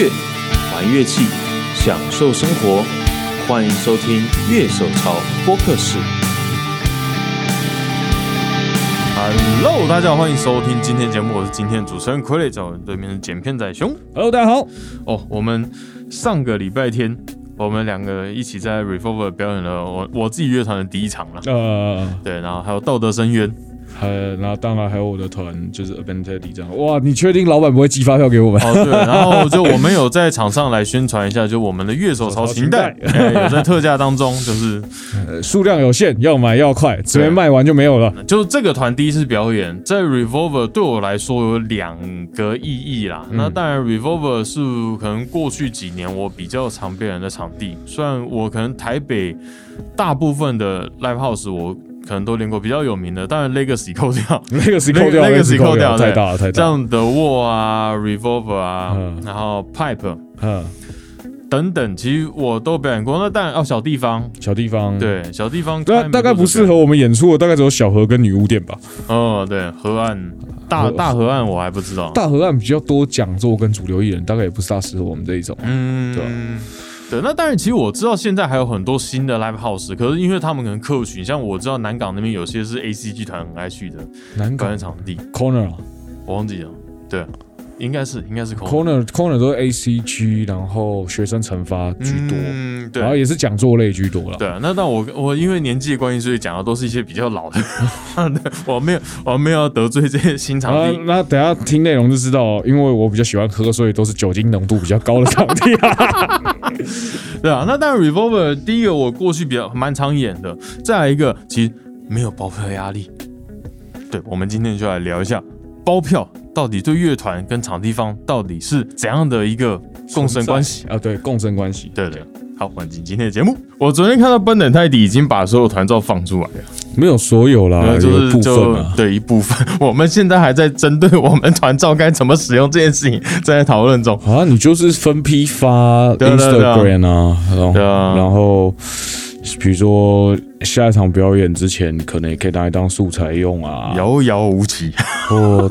乐，玩乐器，享受生活。欢迎收听《乐手潮播客室》。Hello，大家好，欢迎收听今天的节目，我是今天的主持人傀儡，在我对面是剪片仔熊。Hello，大家好。哦，我们上个礼拜天，我们两个一起在 Revolver 表演了我我自己乐团的第一场了。呃，对，然后还有道德深渊。呃，然后当然还有我的团，就是 Abandoned 这样。哇，你确定老板不会寄发票给我们？哦，对，然后就我们有在场上来宣传一下，就我们的乐手潮琴带，手潮琴哎有在特价当中，就是呃数量有限，要买要快，这边卖完就没有了。就这个团第一次表演，在 Revolver 对我来说有两个意义啦。那当然，Revolver 是可能过去几年我比较常表演的场地，虽然我可能台北大部分的 Live House 我可能都练过比较有名的，当然 Legacy 扣掉，，Legacy 扣掉，，Legacy 扣掉，太大了，太这大了。样的 Wall 啊，Revolver 啊，嗯然后 Pipe 嗯，等等，其实我都表演过。那当然哦，小地方，小地方，，对，小地方大大概不适合我们演出的，大概只有小河跟女巫店吧。哦，对，河岸大河大河岸我还不知道。大河岸比较多讲座跟主流艺人，大概也不是大适合我们这一种。嗯，对啊对，那当然，其实我知道现在还有很多新的 live house，可是因为他们可能客群，像我知道南港那边有些是 A C G 团很爱去的南港表演场地，Corner 啊我忘记了，对，应该是应该是 Corner Corner 都是 ACG，然后学生惩罚居多，嗯，对然后。也是讲座类居多了。对，那但我我因为年纪的关系，所以讲的都是一些比较老的，对我没有我没有要得罪这些新场啊地，，那等下听内容就知道，因为我比较喜欢喝，所以都是酒精浓度比较高的场地啊。对啊，那当然 Revolver 第一个我过去比较蛮常演的，再来一个其实没有包票压力。对，我们今天就来聊一下包票到底对乐团跟场地方到底是怎样的一个共生关系。啊，对，共生关系。对对，好，欢迎进今天的节目。我昨天看到奔等泰迪已经把所有团照放出来了，没有所有啦，呃就是就分啊。对一部分。我们现在还在针对我们团照 该怎么使用这件事情在讨论中。啊，你就是分批发 Instagram 啊，然后对啊然后比如说下一场表演之前，可能也可以拿来当素材用啊。遥遥无期，或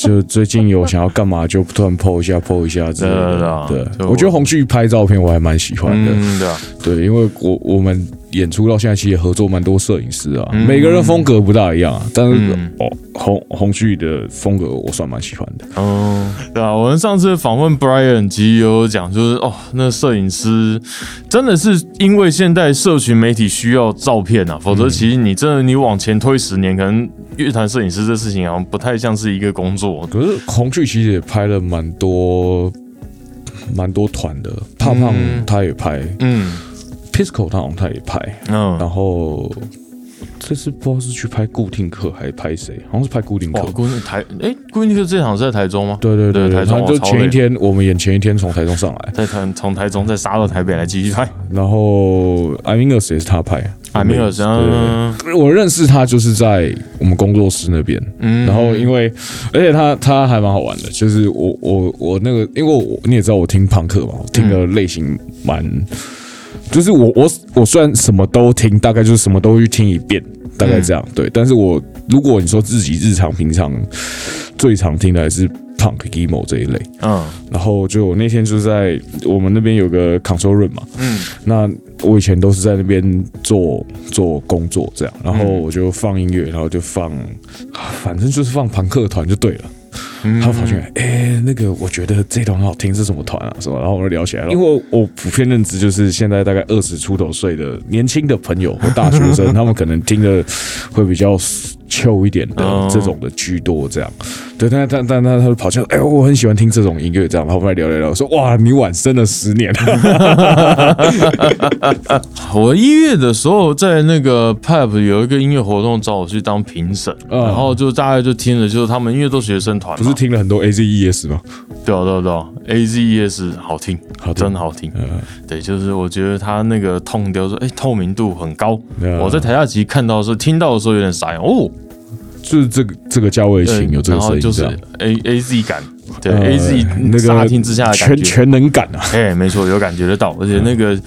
就最近有想要干嘛，就突然 PO 一下 PO 一下之类的。对我觉得红旭拍照片我还蛮喜欢的。嗯，对啊，对，因为我我们演出到现在，其实也合作蛮多摄影师啊，嗯每个人风格不大一样啊，但是、嗯哦，红红旭的风格我算蛮喜欢的。哦，对啊，我们上次访问 Brian 其实有讲，就是哦，那摄影师真的是因为现在社群媒体需要照片啊，否则其实你真的你往前推十年，可能乐团摄影师这事情好像不太像是一个工作。可是红旭其实也拍了蛮多蛮多团的，胖胖嗯。他也拍、嗯。Pisco 他好像他也拍，嗯，然后这次不知道是去拍固定课还是拍谁，好像是拍固定课哇，。估计台哎，估计这场是在台中吗？对对对对，台中就前一天我们演前一天从台中上来，在台从台中再杀到台北来继续拍。然后 I mean Us 也是他拍，阿米尔我认识他就是在我们工作室那边，嗯。然后因为而且他他还蛮好玩的，就是我我我那个，因为我你也知道我听朋克嘛，我听的类型蛮，就是我我我虽然什么都听，大概就是什么都去听一遍，大概这样、对，但是我如果你说自己日常平常最常听的还是 punk emo 这一类，嗯。然后就我那天就在我们那边有个 control room 嘛，嗯。那我以前都是在那边做做工作这样，然后我就放音乐，然后就放，反正就是放朋克团就对了。嗯他跑进来，哎、那个我觉得这团很好听，是什么团啊？什么？然后我就聊起来了。因为我普遍认知就是现在大概二十出头岁的年轻的朋友或大学生，他们可能听的会比较 chill 一点的哦这种的居多，这样。对，但但但但他就跑进来，哎、我很喜欢听这种音乐，这样。然后我们来聊聊聊，说哇，你晚生了十年。我一月的时候在那个 Pub 有一个音乐活动找我去当评审，嗯然后就大概就听了，就是他们因为都学生团是听了很多 A Z E S 吗？对啊对啊对啊，A Z E S 好听，好听。真好听。嗯，对，就是我觉得他那个痛调说，哎，透明度很高。嗯。我在台下其实看到的时候，听到的时候有点傻眼哦，就是这个这个价位型有这个声音，就是 A A Z 感，对呃 A Z 那乍个听之下的感全觉，全能感啊。哎，没错，有感觉得到，而且那个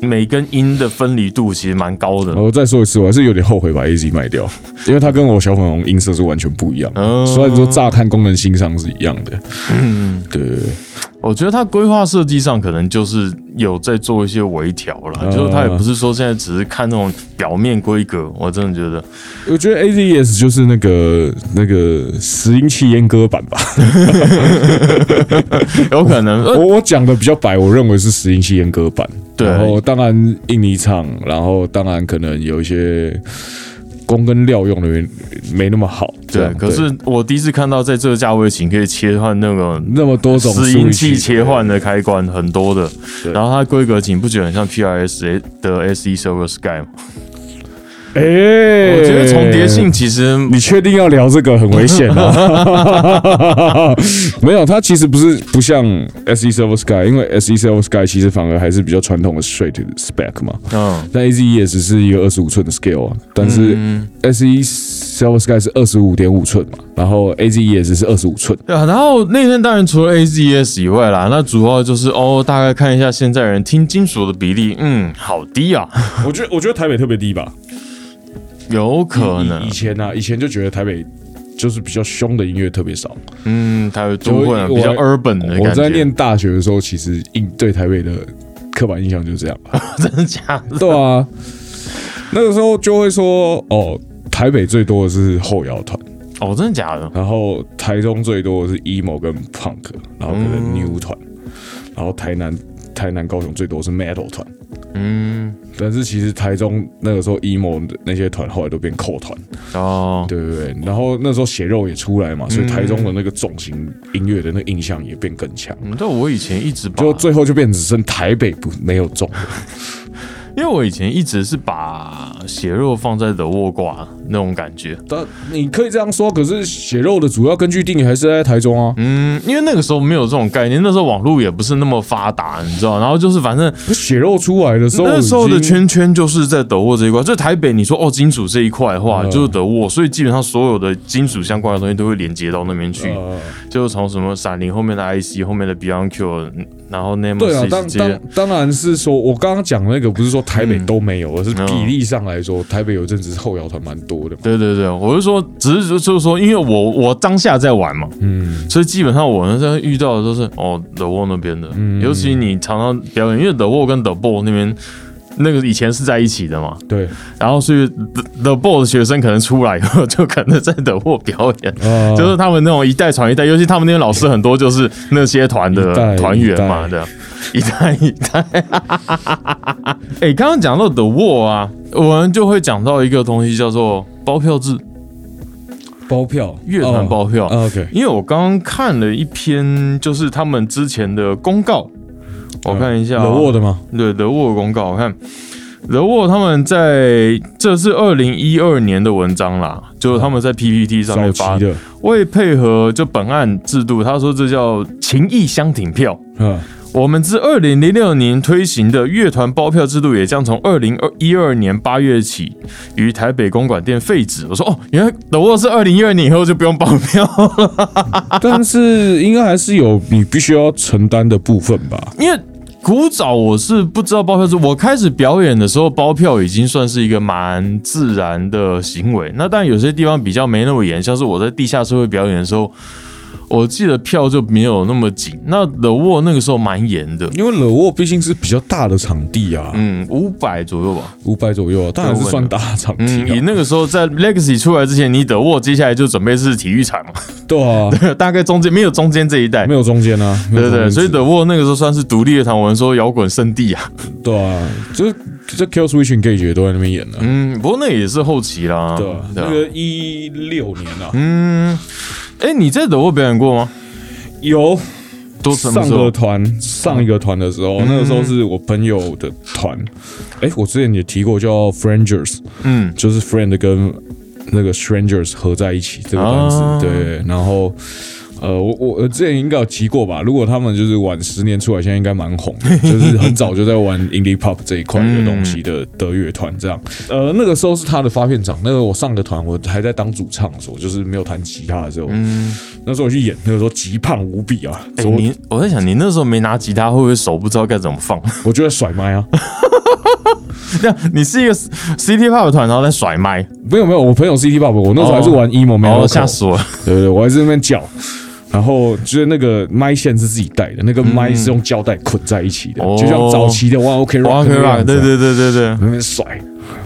每根音的分离度其实蛮高的。我再说一次，我还是有点后悔把 A Z 卖掉，因为它跟我小粉红音色是完全不一样的。嗯虽然说乍看功能性上是一样的，对，我觉得它规划设计上可能就是有在做一些微调了，嗯就是它也不是说现在只是看那种表面规格，我真的觉得我觉得 AZS 就是那个那个拾音器阉割版吧。有可能。呃 我我讲的比较白，我认为是拾音器阉割版。对然后当然印尼厂，然后当然可能有一些工跟料用的没没那么好。对，可是我第一次看到在这个价位型可以切换那个那么多种拾音器切换的开关很多的，然后它规格型不觉得很像 PRS 的 SE Server Sky 吗？哎、我觉得重叠性其实你确定要聊这个很危险啊？没有，它其实不是不像 S E Silver Sky，因为 S E Silver Sky 其实反而还是比较传统的 straight spec 嘛。嗯但 A Z E 也只是一个二十五寸的 scale 啊，但是嗯 S E Silver Sky 是二十五点五寸嘛，然后 A Z E 也只是二十五寸。对啊，然后那天当然除了 AZS 以外啦，那主要就是哦，大概看一下现在人听金属的比例，嗯，好低啊，我觉得我觉得台北特别低吧，有可能以以，前啊，以前就觉得台北就是比较凶的音乐特别少。嗯，台北都会啊比较 urban 的感觉，我在念大学的时候，其实印对台北的刻板印象就是这样。真的假的？对啊，那个时候就会说哦，台北最多的是后摇团，哦，真的假的？然后台中最多的是 emo 跟 punk，然后可能嗯 new 团，然后台南、台南、高雄最多是 metal 团。嗯，但是其实台中那个时候 emo 的那些团后来都变扣团，哦，对对对。然后那时候血肉也出来嘛，所以台中的那个重型音乐的那个印象也变更强。嗯，但我以前一直把，就最后就变只剩台北不没有重，因为我以前一直是把血肉放在的沃挂那种感觉，但你可以这样说，可是血肉的主要根据地还是在台中啊。嗯，因为那个时候没有这种概念，那时候网络也不是那么发达，你知道，然后就是反正血肉出来的时候，那时候的圈圈就是在德沃这一块，就台北你说哦金属这一块的话，嗯就是德沃，所以基本上所有的金属相关的东西都会连接到那边去，呃，就是从什么闪灵后面的 IC 后面的 Beyond Q，然后 Nemo 对啊，当当，当然是说，我刚刚讲那个不是说台北都没有，而是嗯比例上来说，台北有阵子后摇团蛮多的嘛。对对对，我是说，只是就就是说，因为我我当下在玩嘛，嗯，所以基本上我那时候遇到的都是哦德沃那边的，嗯尤其你常常表演，因为德沃跟德波那边。那个以前是在一起的嘛，对，然后所以 The The 的学生可能出来以后，就可能在德沃表演，啊就是他们那种一代传一代，尤其他们那些老师很多就是那些团的团员嘛，一代对啊，一代一代。哎，刚刚讲到 The Wall 啊，我们就会讲到一个东西叫做包票制，包票。乐团包票。啊 OK，因为我刚刚看了一篇，就是他们之前的公告，我看一下、德哦，沃的吗？对德沃的公告，我看德沃他们在这是二零一二年的文章啦，就是他们在 PPT 上面发，的，为配合就本案制度，他说这叫情谊相挺票。嗯，我们自二零零六年推行的乐团包票制度，也将从二零二一二年八月起于台北公馆店废止。我说哦，原来德沃是二零一二年以后就不用包票了，但是应该还是有你必须要承担的部分吧？因为。古早我是不知道包票是，我开始表演的时候，包票已经算是一个蛮自然的行为。那但有些地方比较没那么严，像是我在地下社会表演的时候，我记得票就没有那么紧。那 The Wall 那个时候蛮严的，因为勒沃毕竟是比较大的场地啊，嗯，五百左右吧。五百左右啊，当然是算大的场地嗯，你啊。那个时候在 Legacy 出来之前，你 The Wall 接下来就准备是体育场嘛，对啊，大概中间没有中间这一带没。有中间啊，对对对，所以中间值 The Wall 那个时候算是独立的场，我们说摇滚圣地啊。对啊，就是这 Kill Switch Engage 也都在那边演啊。嗯，不过那也是后期啦。对啊，对啊那个一六年啊，嗯，哎，你在 The Wall 表演过吗？有都上个？团上一个团的时候，那个时候是我朋友的团。哎，我之前也提过叫 Frangers，嗯，就是 Friend 跟那个 Strangers 合在一起这个单词，啊对，然后。呃，我我我之前应该有提过吧？如果他们就是晚十年出来，现在应该蛮红的，就是很早就在玩 indie pop 这一块的东西的的乐团这样。呃，那个时候是他的发片场，那个我上个团我还在当主唱的时候，就是没有弹吉他的时候，嗯，那时候我去演，那个时候极胖无比啊，哎，我你我在想，你那时候没拿吉他，会不会手不知道该怎么放？我就在甩麦啊，这样，你是一个 City Pop 团，然后在甩麦，没有没有，我朋友 CT pop，我那时候还是玩 emo 没有哦，吓死我了。对对对，我还在那边叫，然后就是那个麦线是自己带的，那个麦是用胶带捆在一起的，哦。就像早期的 One OK 哇 Rock 对对对对对，那边甩，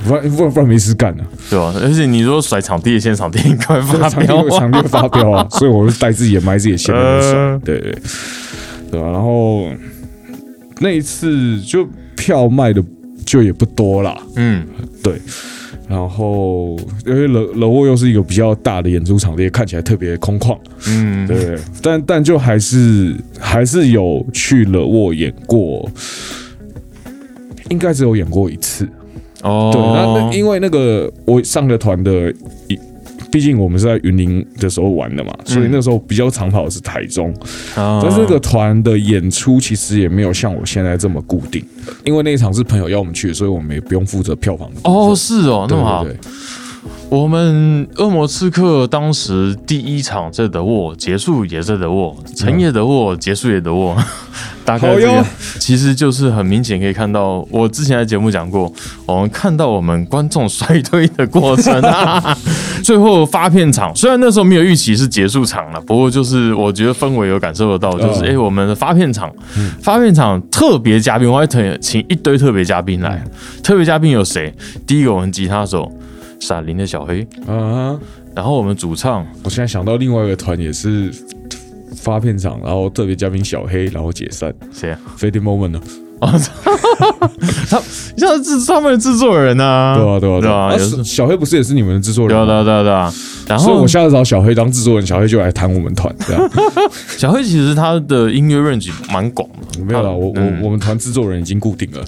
不然不然不然没事干啊，对吧？而且你如果甩场地的线，场地应该会发飙。场地会发飙啊，所以我就带自己的麦自己的线对对对。吧？然后那一次就票卖的就也不多啦，嗯，对。然后，因为楼楼沃又是一个比较大的演出场地，看起来特别空旷，嗯，对，但但就还是还是有去了沃演过，应该只有演过一次。哦，对，那那因为那个我上个团的，一毕竟我们是在云林的时候玩的嘛，所以那时候比较常跑的是台中。嗯但是这个团的演出其实也没有像我现在这么固定，因为那一场是朋友要我们去，所以我们也不用负责票房的哦，是哦，那对么好对。对我们恶魔刺客当时第一场在德沃结束也在德沃，成也德沃，结束也德沃，大概其实就是很明显可以看到，我之前在节目讲过，我们看到我们观众衰退的过程啊。最后发片场，虽然那时候没有预期是结束场了，不过就是我觉得氛围有感受得到，就是哎、我们的发片场，发片场特别嘉宾，我还请请一堆特别嘉宾来，特别嘉宾有谁？第一个我们吉他手闪灵的小黑。啊，然后我们主唱我现在想到另外一个团也是发片场，然后特别嘉宾小黑，然后解散谁啊？，Fading Moment 呢？哦，他像是他们的制作人啊，对啊，对啊，对啊，有小小黑不是也是你们的制作人对啊，对啊，吗？对啊，对啊。然后我下次找小黑当制作人，小黑就来谈我们团，这样。小黑其实他的音乐 range 蛮广的，没有啦，我嗯。我我们团制作人已经固定了，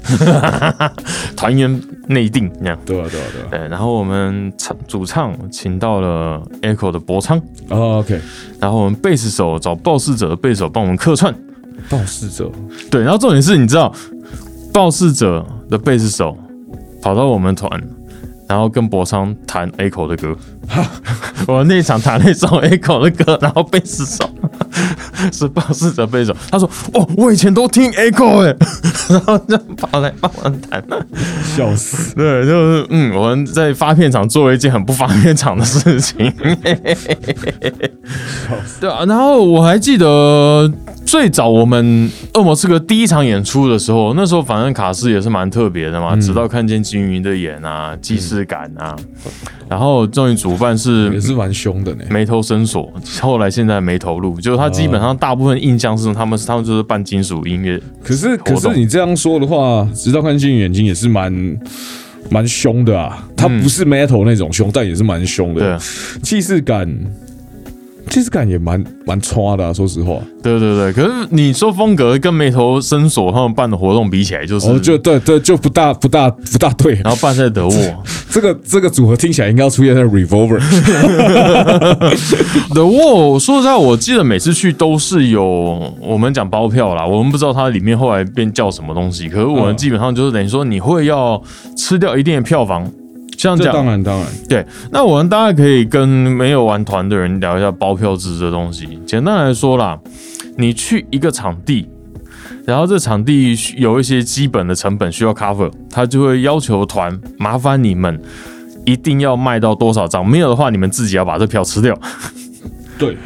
团员内定这样。对啊，对啊，对啊。对，然后我们唱主唱请到了 Echo 的博昌，哦，OK，然后我们贝斯手找报事者的贝斯手帮我们客串。报事者对，然后重点是，你知道报事者的贝斯手跑到我们团，然后跟博昌弹 Echo 的歌。我那场弹了一首 Echo 的歌，然后贝斯手 是报事者贝斯手，他说：“哦，我以前都听 Echo 哎、然后就跑来帮我弹。笑死，对，就是嗯，我们在发片场做了一件很不发片场的事情。对啊，然后我还记得最早我们恶魔刺客第一场演出的时候，那时候反正卡斯也是蛮特别的嘛，直到看见金鱼的眼啊，既视感啊，然后终于主办是也是蛮凶的呢。眉头深锁，后来现在没投入，就是他基本上大部分印象是他们他们就是办金属音乐，可是可是你这样说的话，直到看见眼睛也是蛮蛮凶的啊。他不是 metal 那种凶，但也是蛮凶对的，气势感，气势感也蛮蛮差的啊。说实话，对对对，可是你说风格跟眉头深锁他们办的活动比起来，就是、哦，就对对，就不大不大不大对。然后办在德沃，这个这个组合听起来应该要出现在 Revolver。德沃说实在，我记得每次去都是有我们讲包票啦，我们不知道它里面后来变叫什么东西，可是我们嗯基本上就是等于说你会要吃掉一定的票房。像这讲当然当然，对，那我们大概可以跟没有玩团的人聊一下包票制这东西。简单来说啦，你去一个场地，然后这场地有一些基本的成本需要 cover，他就会要求团麻烦你们一定要卖到多少张，没有的话你们自己要把这票吃掉。对，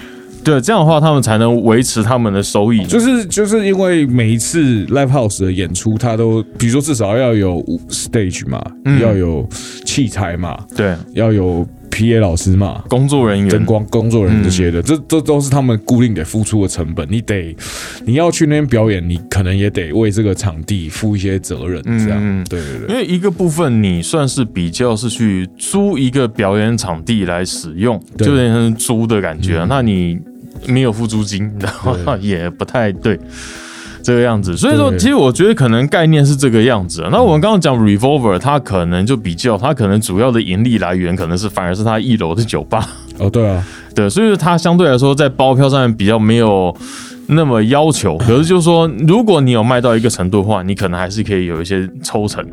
对，这样的话他们才能维持他们的收益。就是就是因为每一次 live house 的演出，它都比如说至少要有舞 stage 嘛，嗯要有器材嘛，对，要有 PA 老师嘛，工作人员灯光工作人员这些的，这这都是他们固定得付出的成本。你得你要去那边表演，你可能也得为这个场地负一些责任。这样，嗯对对对，因为一个部分你算是比较是去租一个表演场地来使用，对就有点像租的感觉啊。那你没有付租金，然后也不太对。这个样子，所以说，其实我觉得可能概念是这个样子啊。那我们刚刚讲 Revolver，它可能就比较，它可能主要的盈利来源可能是反而是它一楼的酒吧，哦对啊，对，所以说它相对来说在包票上面比较没有那么要求。可是就是说，如果你有卖到一个程度的话，你可能还是可以有一些抽成、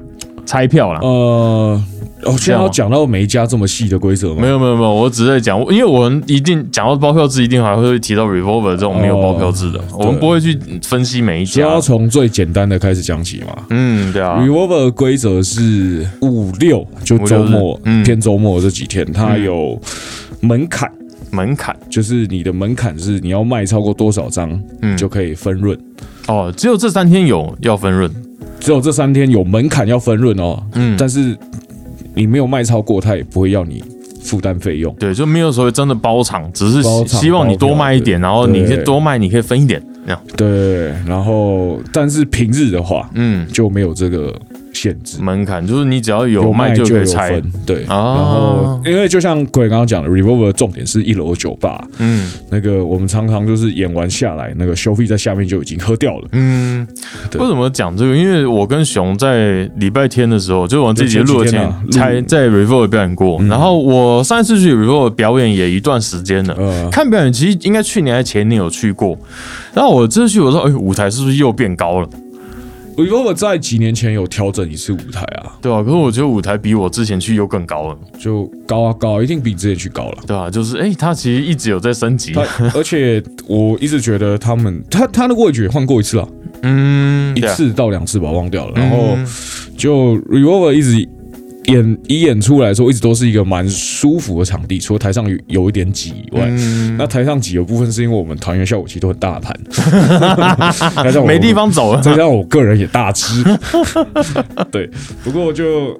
拆票啦。呃，哦，现在要讲到每一家这么细的规则吗？没有没有没有，我只是在讲，因为我们一定讲到包票制，一定还会提到 revolver 这种没有包票制的，我们不会去分析每一先家。要从最简单的开始讲起嘛。嗯，对啊，Revolver 的规则是五六，就周末嗯。偏周末这几天，它有门槛，门槛。就是你的门槛是你要卖超过多少张，嗯。就可以分润。哦，只有这三天有要分润，只有这三天有门槛要分润哦，嗯，但是你没有卖超过，他也不会要你负担费用。对，就没有所谓真的包场，只是包场希望你多卖一点，包然后你可以多卖，你可以分一点，这样，对，然后但是平日的话嗯，就没有这个限制。门槛就是你只要有卖就有可以拆分，，对。哦然后，因为就像鬼刚刚讲的，Revolver 的重点是一楼酒吧，嗯那个我们常常就是演完下来，那个收费在下面就已经喝掉了。嗯，为什么讲这个？因为我跟熊在礼拜天的时候，就我自己录的前前几天啊，录才在 Revolver 表演过。然后我上一次去 Revolver 表演也一段时间了。呃，看表演其实应该去年还前年有去过，然后我这次去我说，哎，舞台是不是又变高了？Revolver 在几年前有调整一次舞台啊，对啊，可是我觉得舞台比我之前去又更高了，就高啊高啊，一定比之前去高了。对啊，就是哎，他其实一直有在升级他，而且我一直觉得他们，他他那个味觉也换过一次了，嗯，一次到两次吧，忘掉了。然后嗯就 Revolver 一直演以演出来说，一直都是一个蛮舒服的场地，除了台上有有一点挤以外。嗯那台上挤的部分是因为我们团员效果其实都很大盘，没地，方走了，再加上我个人也大只，对。不过就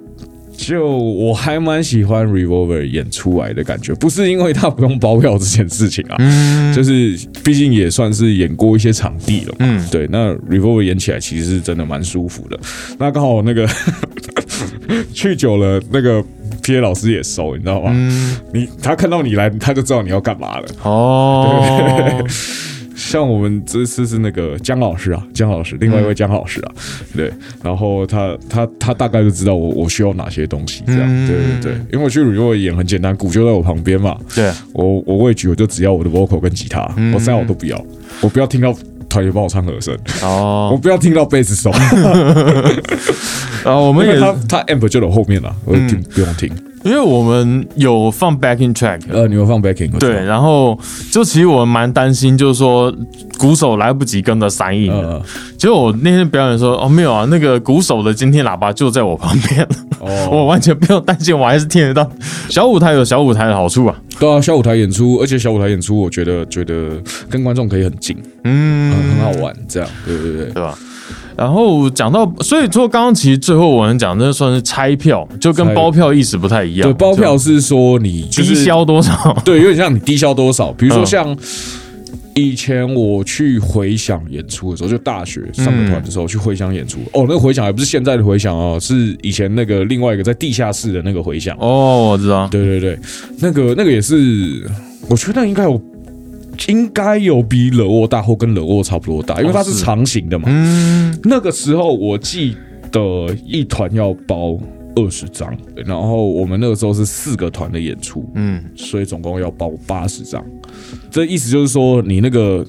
就我还蛮喜欢 Revolver 演出来的感觉，不是因为他不用包票这件事情啊，嗯就是毕竟也算是演过一些场地了嘛。嗯对，那 Revolver 演起来其实是真的蛮舒服的。那刚好那个 去久了，那个 P A 老师也熟，你知道吗？嗯，你他看到你来，他就知道你要干嘛了。哦，像我们这次是那个姜老师啊，姜老师，另外一位姜老师啊，对，然后他他他大概就知道我我需要哪些东西，这样，嗯。对对对，因为我去 Revolver 演很简单，鼓就在我旁边嘛，对，我我位局我就只要我的 vocal 跟吉他，嗯。我三我都不要，我不要听到团员帮我唱和声，我哦，不要听到贝斯手，然 后我们也他他 amp 就在后面了，我听不用听。因为我们有放 backing track，呃，你有放 backing 对，，然后就其实我蛮担心，就是说鼓手来不及跟着三印的。呃，结果我那天表演说，哦，没有啊，那个鼓手的监听喇叭就在我旁边，我哦，完全不用担心，我还是听得到。小舞台有小舞台的好处啊，对啊，小舞台演出，而且小舞台演出，我觉得觉得跟观众可以很近，嗯，很很好玩，这样，对对对。对吧？然后讲到，所以说刚刚其实最后我们讲，那算是拆票，就跟包票意思不太一样。对，包票是说你就低就是消多少？对，有点像你低消多少。比如说嗯像以前我去回想演出的时候，就大学上个团的时候去回想演出，哦，那个回想还不是现在的回想哦，是以前那个另外一个在地下室的那个回想。哦，我知道，对对对，那个那个也是，我觉得应该有。应该有比惹沃大或跟惹沃差不多大，因为它是是。长形的嘛。嗯，那个时候我记得一团要包二十张，然后我们那个时候是四个团的演出，嗯，所以总共要包八十张。这意思就是说，你那个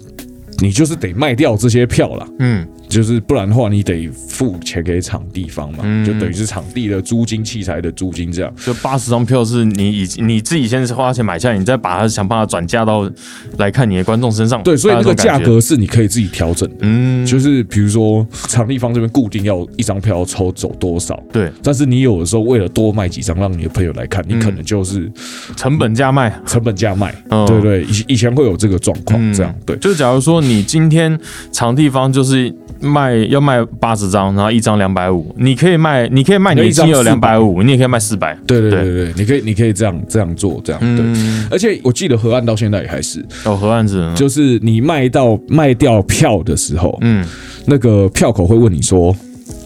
你就是得卖掉这些票啦，嗯，就是不然的话，你得付钱给场地方嘛，嗯就等于是场地的租金、器材的租金这样。就八十张票是你以你自己先是花钱买下来，你再把它想办法转嫁到来看你的观众身上。对，所以那个价格是你可以自己调整的。嗯，就是比如说，场地方这边固定要一张票要抽走多少，对但是你有的时候为了多卖几张，让你的朋友来看，你可能就是成本价卖。成本价卖，嗯对对，以以前会有这个状况，嗯这样对。就假如说你今天场地方就是卖要卖八十张，然后一张两百五，你可以卖，你可以卖你的一张金额两400百五，你也可以卖四百。对对对对对，你可以你可以这样这样做，这样对。嗯，而且我记得河岸到现在也还是，哦河岸是，就是你卖到卖掉票的时候，嗯，那个票口会问你说，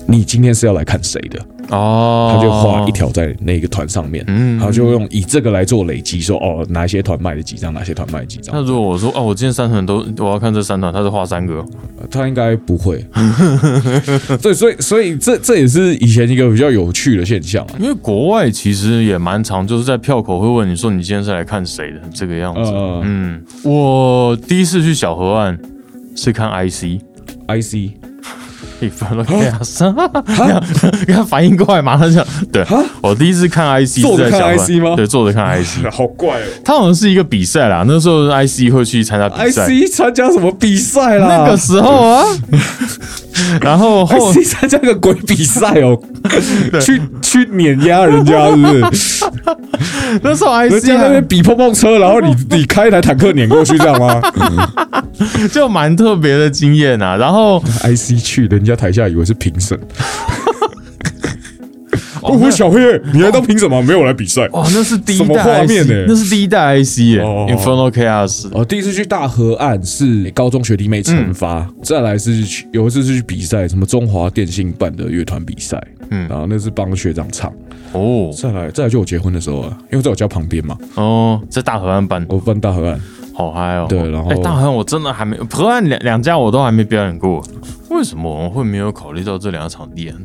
你今天是要来看谁的？哦，他就画一，条在那个团上面，嗯他就用以这个来做累积，说哦哪些团卖了几张，哪些团卖了几张。那如果我说哦，我今天三团都我要看这三团，他是画三个，他应该不会，对，所以所以这这也是以前一个比较有趣的现象啊。因为国外其实也蛮常，就是在票口会问你说你今天是来看谁的这个样子。呃嗯，我第一次去小河岸是看 IC。，IC 一分了，给他上，给 他反应过来，马上讲，对我第一次看 IC 坐着看 IC 吗？对，坐着看 IC，好怪哦。他好像是一个比赛啦，那时候 IC 会去参加比赛，，IC 参加什么比赛啦？那个时候啊，然后后 IC 参加个鬼比赛哦，去去碾压人家是不是？那时候 IC 在那边比碰碰车，然后你你开一台坦克碾过去，这样吗？就蛮特别的经验啊。然后？IC 去，人家台下以为是评审。哦 哦，我小黑，你来当评审吗？没有我来比赛。哦，那是第一代画面呢？那是第一代 IC 耶哦，Inferno Chaos。哦，第一次去大河岸是高中学弟妹惩罚，再来是去有一次是去比赛，什么中华电信办的乐团比赛，嗯。然后那是帮学长唱，哦。再来再来就我结婚的时候啊，因为在我家旁边嘛，哦，在大河岸办，我办大河岸，好嗨哦。对然后哎，大河岸我真的还没，河岸两两家我都还没表演过。为什么我们会没有考虑到这两个场地啊？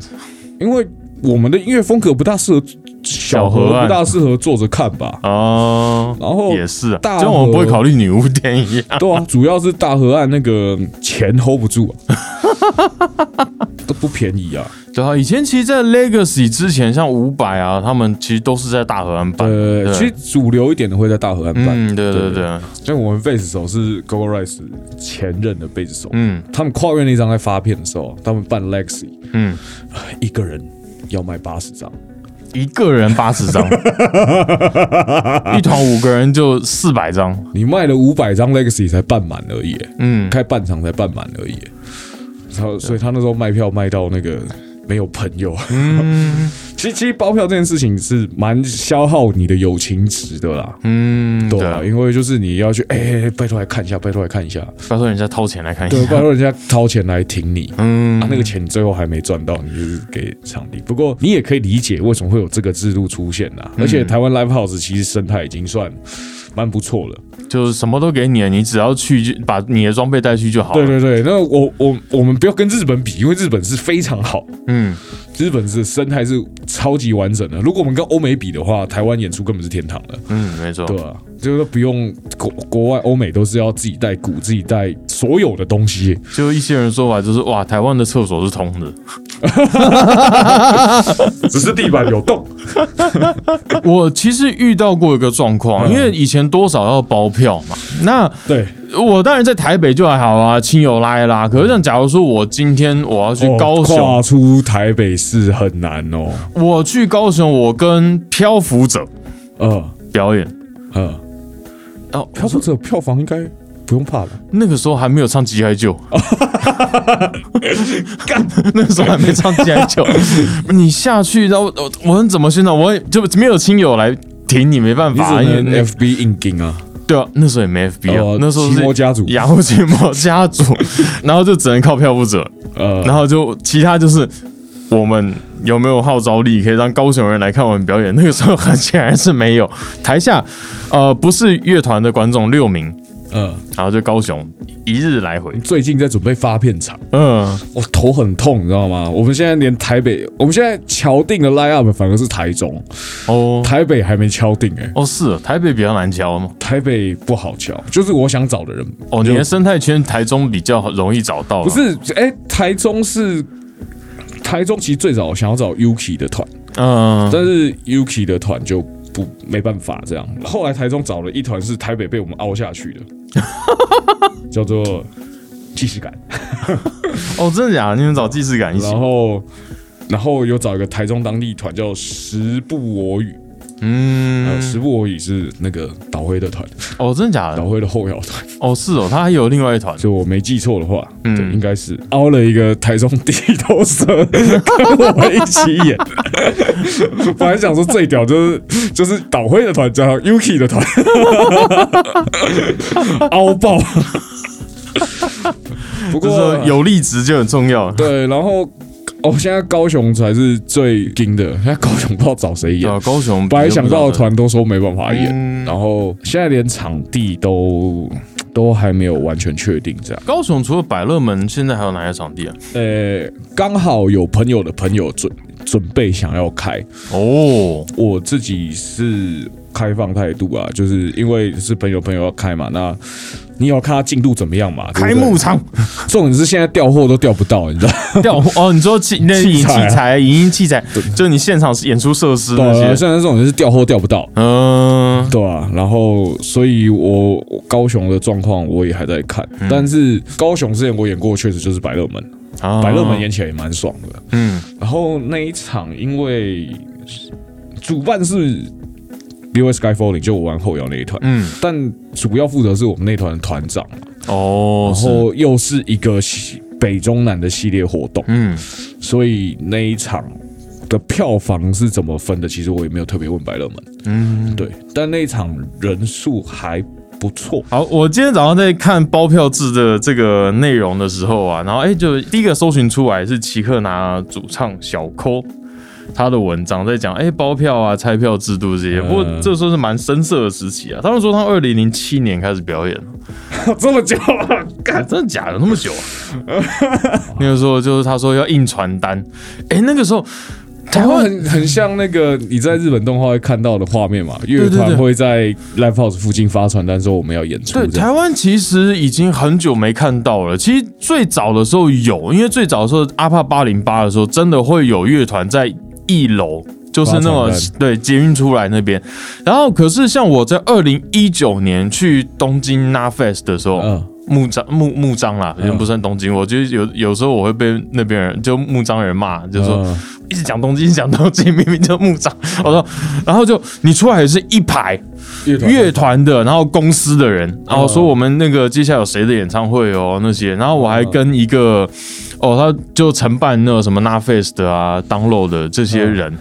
因为我们的音乐风格不大适合小小河岸不大适合坐着看吧，哦，然后也是啊，大就我们不会考虑女巫店一样。对啊，主要是大河岸那个钱 hold 不住、啊，都不便宜啊。对啊，以前其实，在 Legacy 之前，像五百啊，他们其实都是在大河岸办。呃，对其实主流一点的会在大河岸办，嗯，对对对对，像我们贝斯手是 Gogo Rice 前任的贝斯手，嗯。他们跨越那张在发片的时候，他们办 Legacy，嗯，一个人要卖八十张，一个人八十张，一团五个人就四百张。你卖了五百张 Legacy 才办满而已，嗯，开半场才办满而已。然后，所以他那时候卖票卖到那个没有朋友。嗯 其实，其实包票这件事情是蛮消耗你的友情值的啦。嗯，对啊，因为就是你要去，哎、拜托来看一下，拜托来看一下，拜托人家掏钱来看一下对，拜托人家掏钱来挺你。嗯啊，那个钱最后还没赚到，你就是给场地。不过你也可以理解为什么会有这个制度出现呐、而且台湾 live house 其实生态已经算蛮不错了。就是什么都给你，你只要去就把你的装备带去就好了。对对对，那我我我们不要跟日本比，因为日本是非常好，嗯，日本是生态是超级完整的。如果我们跟欧美比的话，台湾演出根本是天堂了，嗯，没错。对啊，就是不用国国外欧美都是要自己带鼓，自己带所有的东西。就一些人说法就是哇，台湾的厕所是通的。只是地板有洞。我其实遇到过一个状况，嗯因为以前多少要包票嘛，那对，我当然在台北就还好啊，亲友拉一拉。可是像假如说我今天我要去高哦雄，跨出台北市很难哦。我去高雄，我跟漂浮者呃表演，呃，哦，漂浮者票房应该不用怕了？那个时候还没有唱《鸡海救》，干，那个时候还没唱《鸡海救》，你下去，然后我我能怎么宣传？我也就没有亲友来挺你，没办法，因为 FB 硬盯啊，对啊，那时候也没 FB 啊哦，那时候是家族雅虎奇摩家族，然后就只能靠漂浮者，呃，然后就其他就是我们有没有号召力可以让高雄人来看我们表演？那个时候很显然是没有。台下呃不是乐团的观众六名，嗯，然后就高雄一日来回，最近在准备发片场，嗯，我头很痛，你知道吗？我们现在连台北，我们现在敲定的 line up 反而是台中，哦。台北还没敲定哎、哦是台北比较难敲吗，台北不好敲，就是我想找的人。哦你的生态圈台中比较容易找到，不，是哎、台中是台中，其实最早想要找 Yuki 的团，嗯，但是 Yuki 的团就不没办法这样。后来台中找了一团是台北被我们凹下去的，叫做既视感。哦真的假的？你们找既视感一起然，后然后有找一个台中当地团叫时不我嗯，时不我已是那个导灰的团，哦真的假的？导灰的后摇团，哦是哦，他还有另外一团，就我没记错的话，嗯对，应该是凹了一个台中地头蛇 跟我们一起演。本来想说最屌就是就是导灰的团加上 Yuki 的团，凹爆。不就是过有力值就很重要。对，然后哦，现在高雄才是最硬的，现在高雄不知道找谁演。啊，高雄本来想到的团都说没办法演，嗯然后现在连场地都都还没有完全确定，这样。高雄除了百乐门，现在还有哪些场地啊？呃，刚好有朋友的朋友准准备想要开，哦，我自己是开放态度啊，就是因为是朋友朋友要开嘛，那你也要看他进度怎么样嘛。开幕场。重点是现在调货都调不到，你知道？调货哦，你说器那器器材啊。材、影音器材，就是你现场演出设施那些。现在这种是调货调不到。嗯，对啊，然后所以我我高雄的状况我也还在看，但是高雄之前我演过，确实就是百乐门，啊。百乐门演起来也蛮爽的。嗯。然后那一场因为主办是 B O Sky Falling 就我玩后摇那一团，嗯，但主要负责是我们那团的团长，哦，然后又是一个系北中南的系列活动，嗯，所以那一场的票房是怎么分的，其实我也没有特别问百乐门，嗯，对，但那一场人数还不错，好，我今天早上在看包票制的这个内容的时候啊，然后哎，就第一个搜寻出来是奇克拿主唱小抠。他的文章在讲，哎、包票啊、拆票制度这些，不过这时候是蛮深色的时期啊。他们说他二零零七年开始表演，这么久啊，干。真的假的？那么久啊？那个时候就是他说要印传单，哎、那个时候台湾很很像那个你在日本动画会看到的画面嘛，乐团对会在 live house 附近发传单说我们要演出对，台湾其实已经很久没看到了。其实最早的时候有，因为最早的时候阿帕八零八的时候，真的会有乐团在一楼。就是那么对捷运出来那边，然后可是像我在二零一九年去东京 NAFest 的时候，嗯。木章木木章啦，嗯。也不算东京，我觉得有有时候我会被那边人就木章人骂，就说、嗯。一直讲东京，一直讲东京，明明就木章。我说，然后就你出来也是一排乐团乐团的，然后公司的人，然后说我们那个接下来有谁的演唱会哦那些，然后我还跟一个哦，他就承办那个什么 NAFest 的啊、Download 的这些人，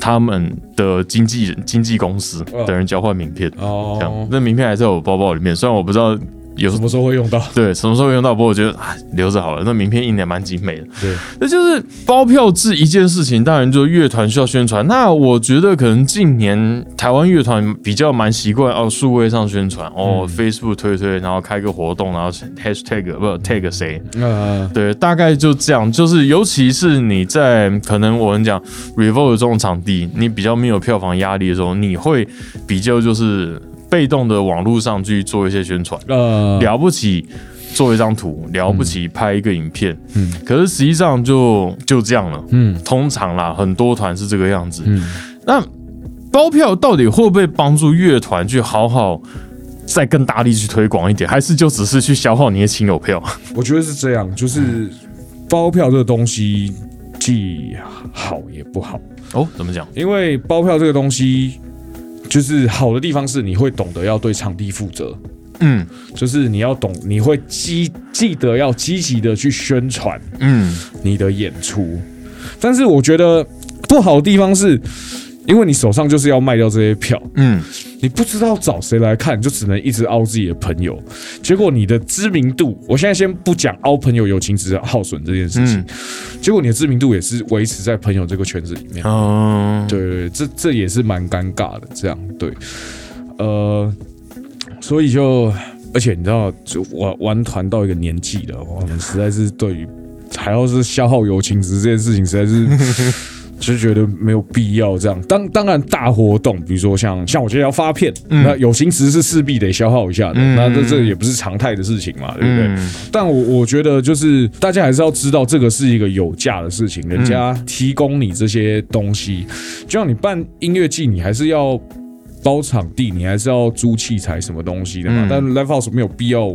他们的经纪人、经纪公司等人交换名片，这样。哦，那名片还在我包包里面，虽然我不知道有什么时候会用到？对，什么时候用到？不过我觉得啊，留着好了。那名片印的蛮精美的。对，那就是包票制一件事情，当然就乐团需要宣传。那我觉得可能近年台湾乐团比较蛮习惯哦，数位上宣传哦、f a c e b o o k 推推，然后开个活动，然后 hashtag 不 tag 谁。呃，对，大概就这样。就是尤其是你在可能我们讲 Revolt 这种场地，你比较没有票房压力的时候，你会比较就是被动的网络上去做一些宣传。呃，了不起做一张图，了不起拍一个影片，嗯可是实际上就就这样了。嗯通常啦，很多团是这个样子。嗯，那包票到底会不会帮助乐团去好好再更大力去推广一点，还是就只是去消耗你的亲友票？我觉得是这样，就是包票这个东西既好也不好，哦，怎么讲？因为包票这个东西。就是好的地方是你会懂得要对场地负责，嗯。就是你要懂，你会积记得要积极的去宣传嗯。你的演出。但是我觉得不好的地方是，因为你手上就是要卖掉这些票，嗯，你不知道找谁来看，就只能一直凹自己的朋友。结果你的知名度，我现在先不讲凹朋友友情值耗损这件事情，嗯结果你的知名度也是维持在朋友这个圈子里面。哦，对对对，这这也是蛮尴尬的。这样对，呃，所以就而且你知道，就玩玩团到一个年纪了，我们实在是对于还要是消耗友情值这件事情，实在是。就觉得没有必要这样。当当然大活动，比如说像像我今天要发片，那有形时是势必得消耗一下的。嗯那这这也不是常态的事情嘛，对不对？嗯但我我觉得就是大家还是要知道，这个是一个有价的事情，人家提供你这些东西，就像你办音乐季，你还是要包场地，你还是要租器材什么东西的嘛。嗯但 live house 没有必要。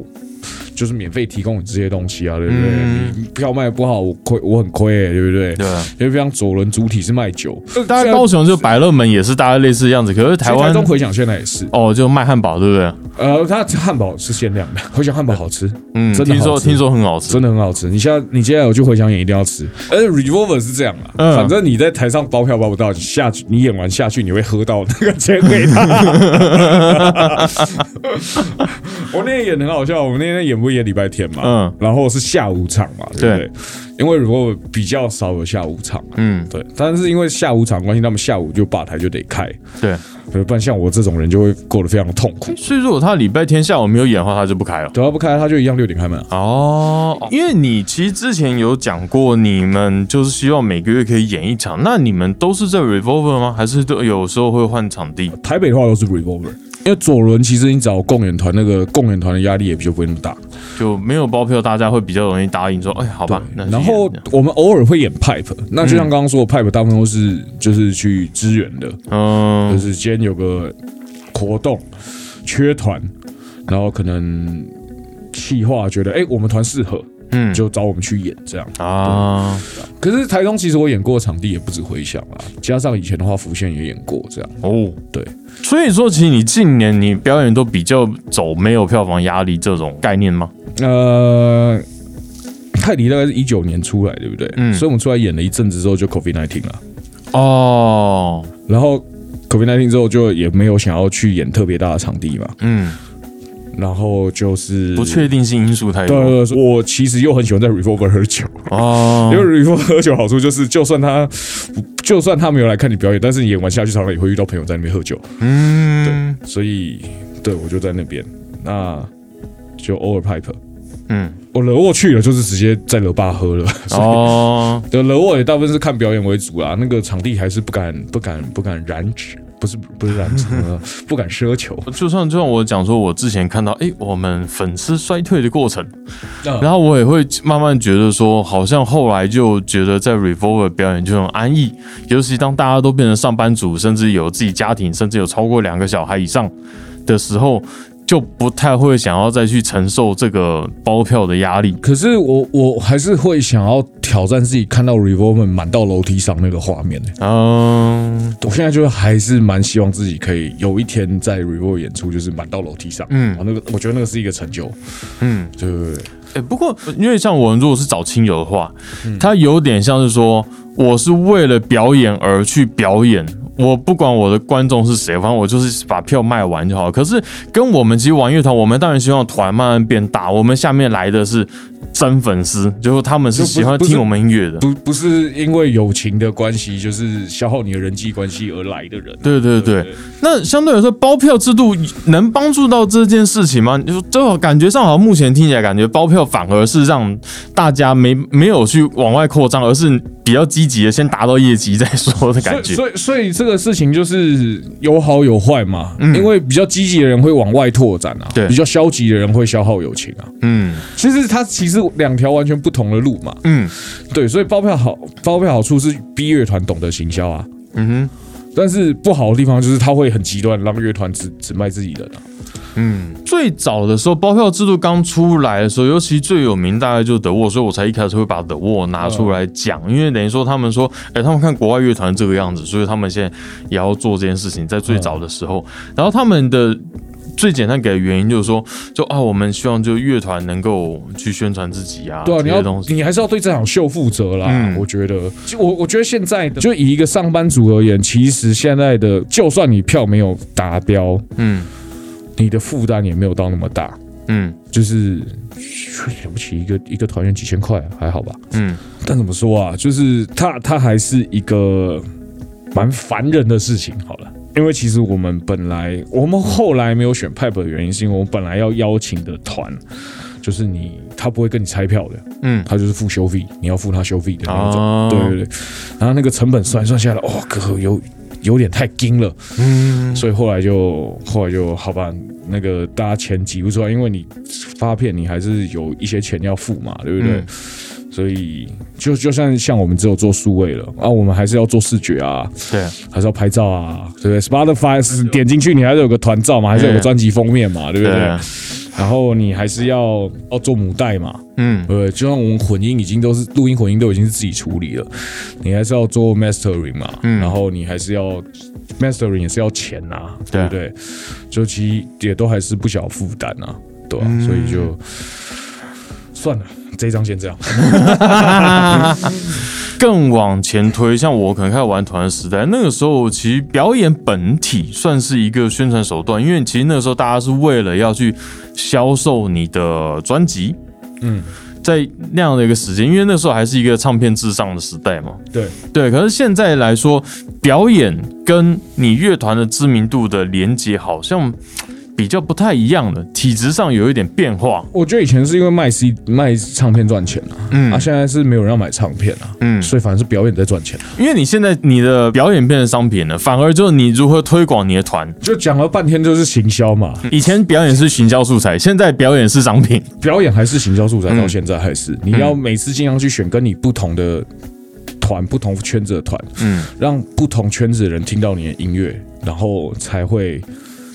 就是免费提供你这些东西啊，对不对？嗯你票卖不好，我亏，我很亏、欸，对不对？对啊。因为像左轮主体是卖酒，大家高雄就百乐门也是大概类似的样子，可是台台湾中回响现在也是，哦就卖汉堡，对不对？呃，它汉堡是限量的，回响汉堡好吃，嗯，真的听说听说很好吃，真的很好吃。你现在你接下来有去回响演一定要吃。而且 Revolver 是这样啊，嗯反正你在台上包票包不到，你下去你演完下去你会喝到那个钱给他。我那天演得很好笑，我那天演不演礼拜天嘛，嗯然后是下午场嘛，对不对对？因为 Revolver 比较少有下午场，嗯，对，但是因为下午场关系，他们下午就吧台就得开，对。对不然像我这种人就会过得非常痛苦。所以如果他礼拜天下午没有演的话，他就不开了。等他不开，他就一样六点开门啊。哦，因为你其实之前有讲过，你们就是希望每个月可以演一场，那你们都是在 Revolver 吗？还是都有时候会换场地？台北的话都是 Revolver，因为左轮其实你找共演团，那个共演团的压力也比较不会那么大。就没有包票，大家会比较容易答应说，哎，好吧。那然后我们偶尔会演 Pipe，那就像刚刚说的，Pipe 大部分都是就是去支援的，嗯就嗯是今天有个活动缺团，然后可能企划觉得哎、我们团适合，嗯。就找我们去演这样。啊，可是台中其实我演过的场地也不止回响啦，加上以前的话，福县也演过这样。哦，对，所以说，其实你近年你表演都比较走没有票房压力这种概念吗？呃，泰迪大概是一九年出来，对不对？嗯。所以我们出来演了一阵子之后就 COVID nineteen 了，哦，然后 COVID nineteen 之后就也没有想要去演特别大的场地嘛，嗯，然后就是不确定性因素太多。对对，我其实又很喜欢在 Revolver 喝酒，哦。因为 Revolver 喝酒好处就是，就算他就算他没有来看你表演，但是你演完下去常常也会遇到朋友在那边喝酒，嗯。对所以对我就在那边，那就偶尔 pipe。嗯，我惹沃去了，就是直接在惹爸喝了。哦，对，惹沃也大部分是看表演为主啦，那个场地还是不敢、不敢、不敢染指，不是不是染指，呃 不敢奢求。就算就像我讲说，我之前看到，哎、我们粉丝衰退的过程，然然后我也会慢慢觉得说，好像后来就觉得在 Revolver 表演就很安逸，尤其当大家都变成上班族，甚至有自己家庭，甚至有超过两个小孩以上的时候，就不太会想要再去承受这个包票的压力。可是我我还是会想要挑战自己，看到 Revolver 满到楼梯上那个画面、欸。嗯我现在就还是蛮希望自己可以有一天在 Revolver 演出，就是满到楼梯上。嗯嗯，那个我觉得那个是一个成就。嗯，对对对，哎、不过因为像我们如果是找亲友的话，他有点像是说，我是为了表演而去表演。我不管我的观众是谁，反正我就是把票卖完就好。可是跟我们其实玩乐团，我们当然希望团慢慢变大。我们下面来的是真粉丝，就是他们是喜欢听我们音乐的。不不是因为友情的关系，就是消耗你的人际关系而来的人。对对对，那相对来说，包票制度能帮助到这件事情吗？你就就感觉上好像目前听起来，感觉包票反而是让大家没没有去往外扩张，而是比较积极的先达到业绩再说的感觉。所以所以所以这个事情就是有好有坏嘛，嗯因为比较积极的人会往外拓展啊，对比较消极的人会消耗友情啊。嗯其实他其实两条完全不同的路嘛，嗯对，所以包票好，包票好处是 B 乐团懂得行销啊，嗯哼但是不好的地方就是他会很极端，让乐团只只卖自己的啊。嗯。最早的时候，包票制度刚出来的时候，尤其最有名大概就是德沃，所以我才一开始会把德沃拿出来讲，因为等于说他们说，哎、他们看国外乐团这个样子，所以他们现在也要做这件事情，在最早的时候，然后他们的。最简单给的原因就是说，就啊，我们希望就乐团能够去宣传自己啊，对啊，你要。你还是要对这场秀负责啦。嗯我觉得，就我我觉得现在的就以一个上班族而言，其实现在的就算你票没有达标，嗯你的负担也没有到那么大。嗯就是了不起，一个一个团员几千块，还好吧？嗯但怎么说啊，就是他他还是一个蛮烦人的事情。好了，因为其实我们本来我们后来没有选 Pipe 的原因，是因为我们本来要邀请的团，就是你他不会跟你拆票的，嗯他就是付修费，你要付他修费的那种。哦对对对，然后那个成本算一算下来，哦，哥有有点太精了，嗯所以后来就后来就好吧，那个大家钱挤不出来，因为你发片你还是有一些钱要付嘛，对不对？嗯所以就就算像我们只有做数位了啊，我们还是要做视觉啊，对，还是要拍照啊，对不对？Spotify 是点进去你还是有个团照嘛，还是有个专辑封面嘛，对不对？对，然后你还是要要做母带嘛，嗯对？就像我们混音已经都是录音混音都已经是自己处理了，你还是要做 mastering 嘛，嗯然后你还是要 mastering 也是要钱呐、对对不对？就其实也都还是不小负担呐，对吧、嗯所以就算了，这张先这样。更往前推，像我可能开始玩团的时代，那个时候其实表演本体算是一个宣传手段，因为其实那个时候大家是为了要去销售你的专辑，嗯，在那样的一个时间，因为那时候还是一个唱片至上的时代嘛，对，对。可是现在来说，表演跟你乐团的知名度的连接好像比较不太一样的，体质上有一点变化，我觉得以前是因为卖 C 卖唱片赚钱啊，嗯。啊，现在是没有人要买唱片啊，嗯，所以反而是表演在赚钱。因为你现在你的表演变成商品了，反而就是你如何推广你的团。就讲了半天就是行销嘛，以前表演是行销素材，现在表演是商品。表演还是行销素材，嗯。到现在还是、你要每次尽量去选跟你不同的团、不同圈子的团，嗯。让不同圈子的人听到你的音乐，然后才会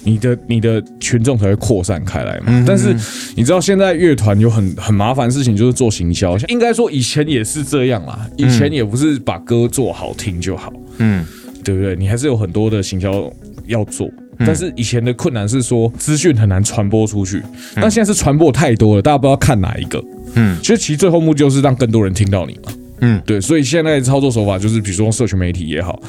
你的你的群众才会扩散开来嘛。但是你知道现在乐团有很很麻烦的事情，就是做行销。应该说以前也是这样啦，以前也不是把歌做好听就好，嗯对不对？你还是有很多的行销要做。但是以前的困难是说资讯很难传播出去，那现在是传播太多了，大家不知道看哪一个。嗯其实其实最后目的就是让更多人听到你嘛。嗯对，所以现在的操作手法就是，比如说用社群媒体也好，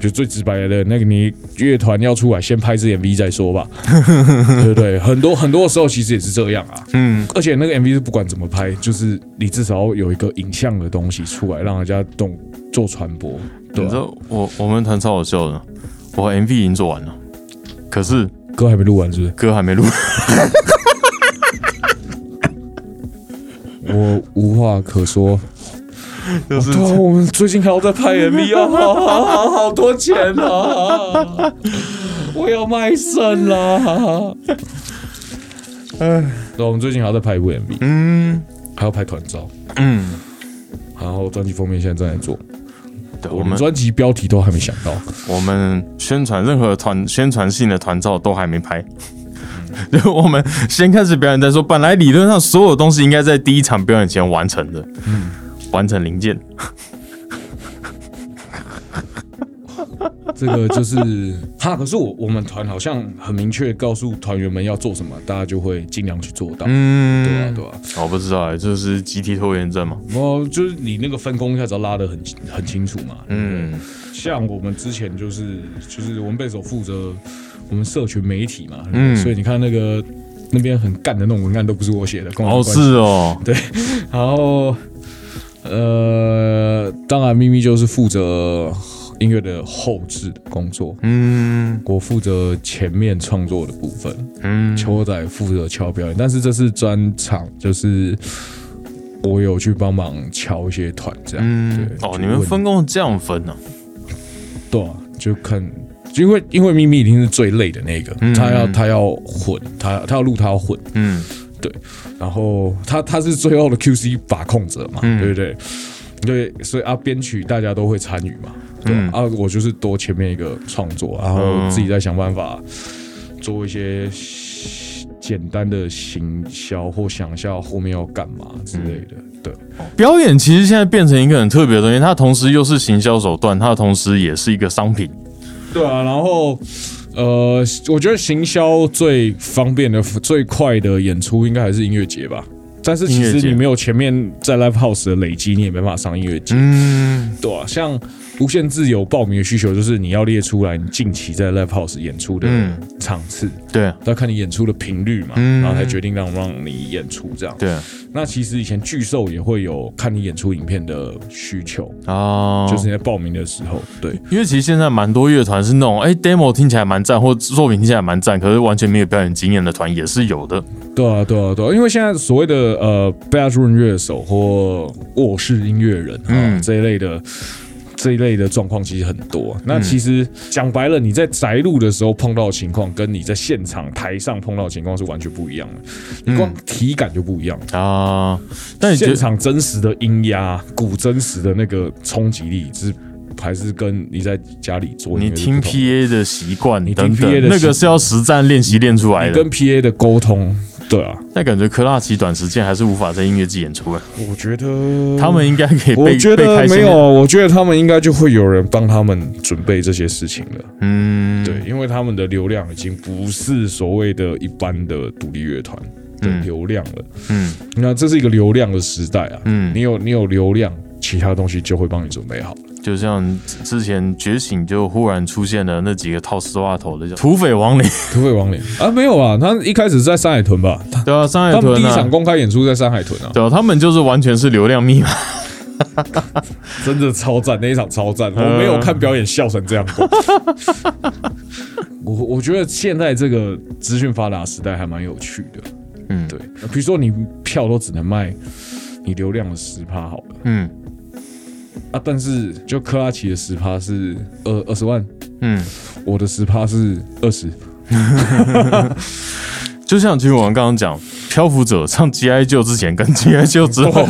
就最直白的那个，你乐团要出来，先拍支 MV 再说吧，对不对？很多很多时候其实也是这样啊。嗯，而且那个 MV 是不管怎么拍，就是你至少要有一个影像的东西出来，让人家懂做传播。对啊、你知道我我们团超好笑的，我 MV 已经做完了，可是歌还没录完，是不是？歌还没录。我无话可说。就是对啊，我们最近还要再拍 MV 啊，好好好好多钱啊！我要卖肾啦！哎，对，我们最近还要再拍一部 MV，嗯还要拍团照，嗯，然后专辑封面现在正在做，我们对我们专辑标题都还没想到。我们宣传任何团宣传性的团照都还没拍。就 我们先开始表演再说，本来理论上所有东西应该在第一场表演前完成的，嗯，完成零件。这个就是哈，可是我我们团好像很明确告诉团员们要做什么，大家就会尽量去做到。嗯，对啊，对啊，我不知道哎，这是集体拖延症嘛？哦就是你那个分工一下子要拉得很很清楚嘛。嗯，嗯像我们之前就是就是我们贝手负责我们社群媒体嘛，嗯嗯，所以你看那个那边很干的那种文案都不是我写的，跟我哦是哦，对然后呃，当然咪咪就是负责音乐的后置的工作，嗯。我负责前面创作的部分，嗯，秋仔负责敲表演，但是这是专场，就是我有去帮忙敲一些团这样。嗯。对，哦，你们分工这样分呢？对啊，就看，因为因为咪咪一定是最累的那个，嗯。他要他要混，他他要录他要混，嗯然后他他是最后的 QC 把控者嘛，嗯对不对？对，所以啊，编曲大家都会参与嘛，对啊，我就是多前面一个创作，然后嗯自己再想办法做一些简单的行销或想一下后面要干嘛之类的，对。表演其实现在变成一个很特别的东西，它同时又是行销手段，它同时也是一个商品。对啊，然后呃，我觉得行销最方便的、最快的演出应该还是音乐节吧。但是其实你没有前面在 live house 的累积，你也没办法上音乐节，嗯。对啊，像无限自由报名的需求，就是你要列出来你近期在 live house 演出的嗯场次，对啊要看你演出的频率嘛，嗯然后才决定让让你演出这样。对啊那其实以前巨兽也会有看你演出影片的需求，啊，就是你在报名的时候，对。因为其实现在蛮多乐团是那种，哎、d e m o 听起来蛮赞，或作品听起来蛮赞，可是完全没有表演经验的团也是有的。对啊，对啊，对啊，因为现在所谓的呃 bedroom 乐手或卧室音乐人啊、嗯这一类的这一类的状况其实很多。那其实讲白了，你在宅录的时候碰到的情况，跟你在现场台上碰到的情况是完全不一样的。你光体感就不一样。啊，但现场真实的音压、鼓真实的那个冲击力，是还是跟你在家里做你听 PA 的习惯你听 PA 的习那个是要实战练习练出来的你跟。PA 的沟通，对啊，但感觉科拉奇短时间还是无法在音乐季演出啊，我觉得他们应该可以被我觉得没有，我觉得他们应该就会有人帮他们准备这些事情了。嗯，对，因为他们的流量已经不是所谓的一般的独立乐团的嗯流量了。嗯。那这是一个流量的时代啊，嗯。你有你有流量，其他东西就会帮你准备好。就像之前觉醒就忽然出现了那几个套丝袜头的叫土匪亡灵，土匪王脸 啊，没有啊，他一开始是在山海屯吧？对啊，上海他们屯啊第一场，公开演出在山海屯啊，对啊，他们就是完全是流量密码。真的超赞，那一场超赞，我嗯没有看表演笑成这样过。我我觉得现在这个资讯发达时代还蛮有趣的，嗯，对，比如说你票都只能卖你流量的十趴好了。嗯啊，但是就克拉奇的十趴是二二十万，嗯，我的十趴是二十，就像其实我们刚刚讲，漂浮者唱 GI 救之前跟 GI 救之后，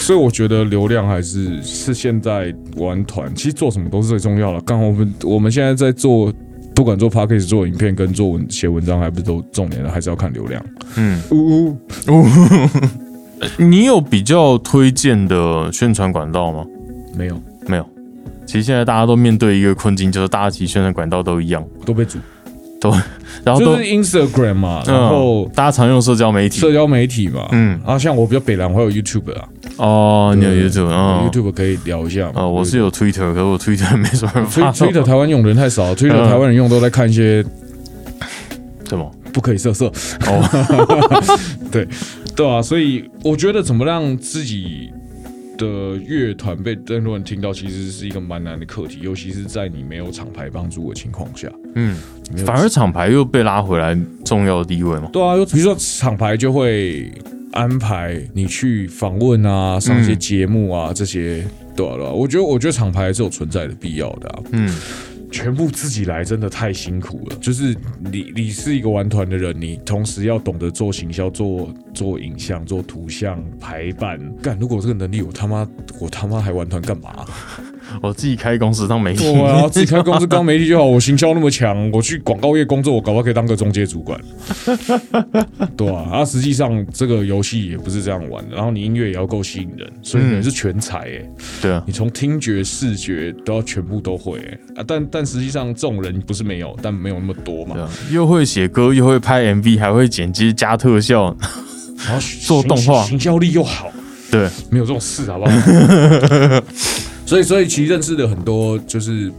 所以我觉得流量还是是现在玩团，其实做什么都是最重要的。刚好我们我们现在在做不管做 p a c k a g e 做影片跟做文写文章，还不是都重点的，还是要看流量。嗯，呜呜，你有比较推荐的宣传管道吗？没有，没有。其实现在大家都面对一个困境，就是大家其实宣传管道都一样，都被阻，都 然后都就是 Instagram 嘛，然后嗯大家常用社交媒体。社交媒体嘛，嗯。啊，像我比较北南，我还有 YouTube 啊。哦，你有 YouTube 嗯，YouTube 可以聊一下嘛。呃，我是有 Twitter，可是我 Twitter 没什么人推发。Twitter 台湾用的人太少，Twitter 嗯。台湾人用都在看一些什么？不可以色色，哦，对。对啊，所以我觉得怎么让自己的乐团被更多人听到，其实是一个蛮难的课题，尤其是在你没有厂牌帮助的情况下。嗯，反而厂牌又被拉回来重要的地位嘛。对啊，比如说厂牌就会安排你去访问啊，上一些节目啊，这些对啊对啊，我觉得我觉得厂牌是有存在的必要的啊。嗯全部自己来真的太辛苦了。就是你，你是一个玩团的人，你同时要懂得做行销、做做影像、做图像排版。干，如果这个能力，我他妈我他妈还玩团干嘛？我自己开公司当媒体。对啊，自己开公司当媒体就好。我行销那么强，我去广告业工作，我搞不好可以当个中介主管。对啊，啊，实际上这个游戏也不是这样玩的。然后你音乐也要够吸引人，所以你是全才哎、对啊，你从听觉、视觉都要全部都会、欸、啊！但但实际上这种人不是没有，但没有那么多嘛。啊，又会写歌，又会拍 MV，还会剪辑加特效。然后做动画行销力又好，对，没有这种事好不好？所以所以其实认识了很多就是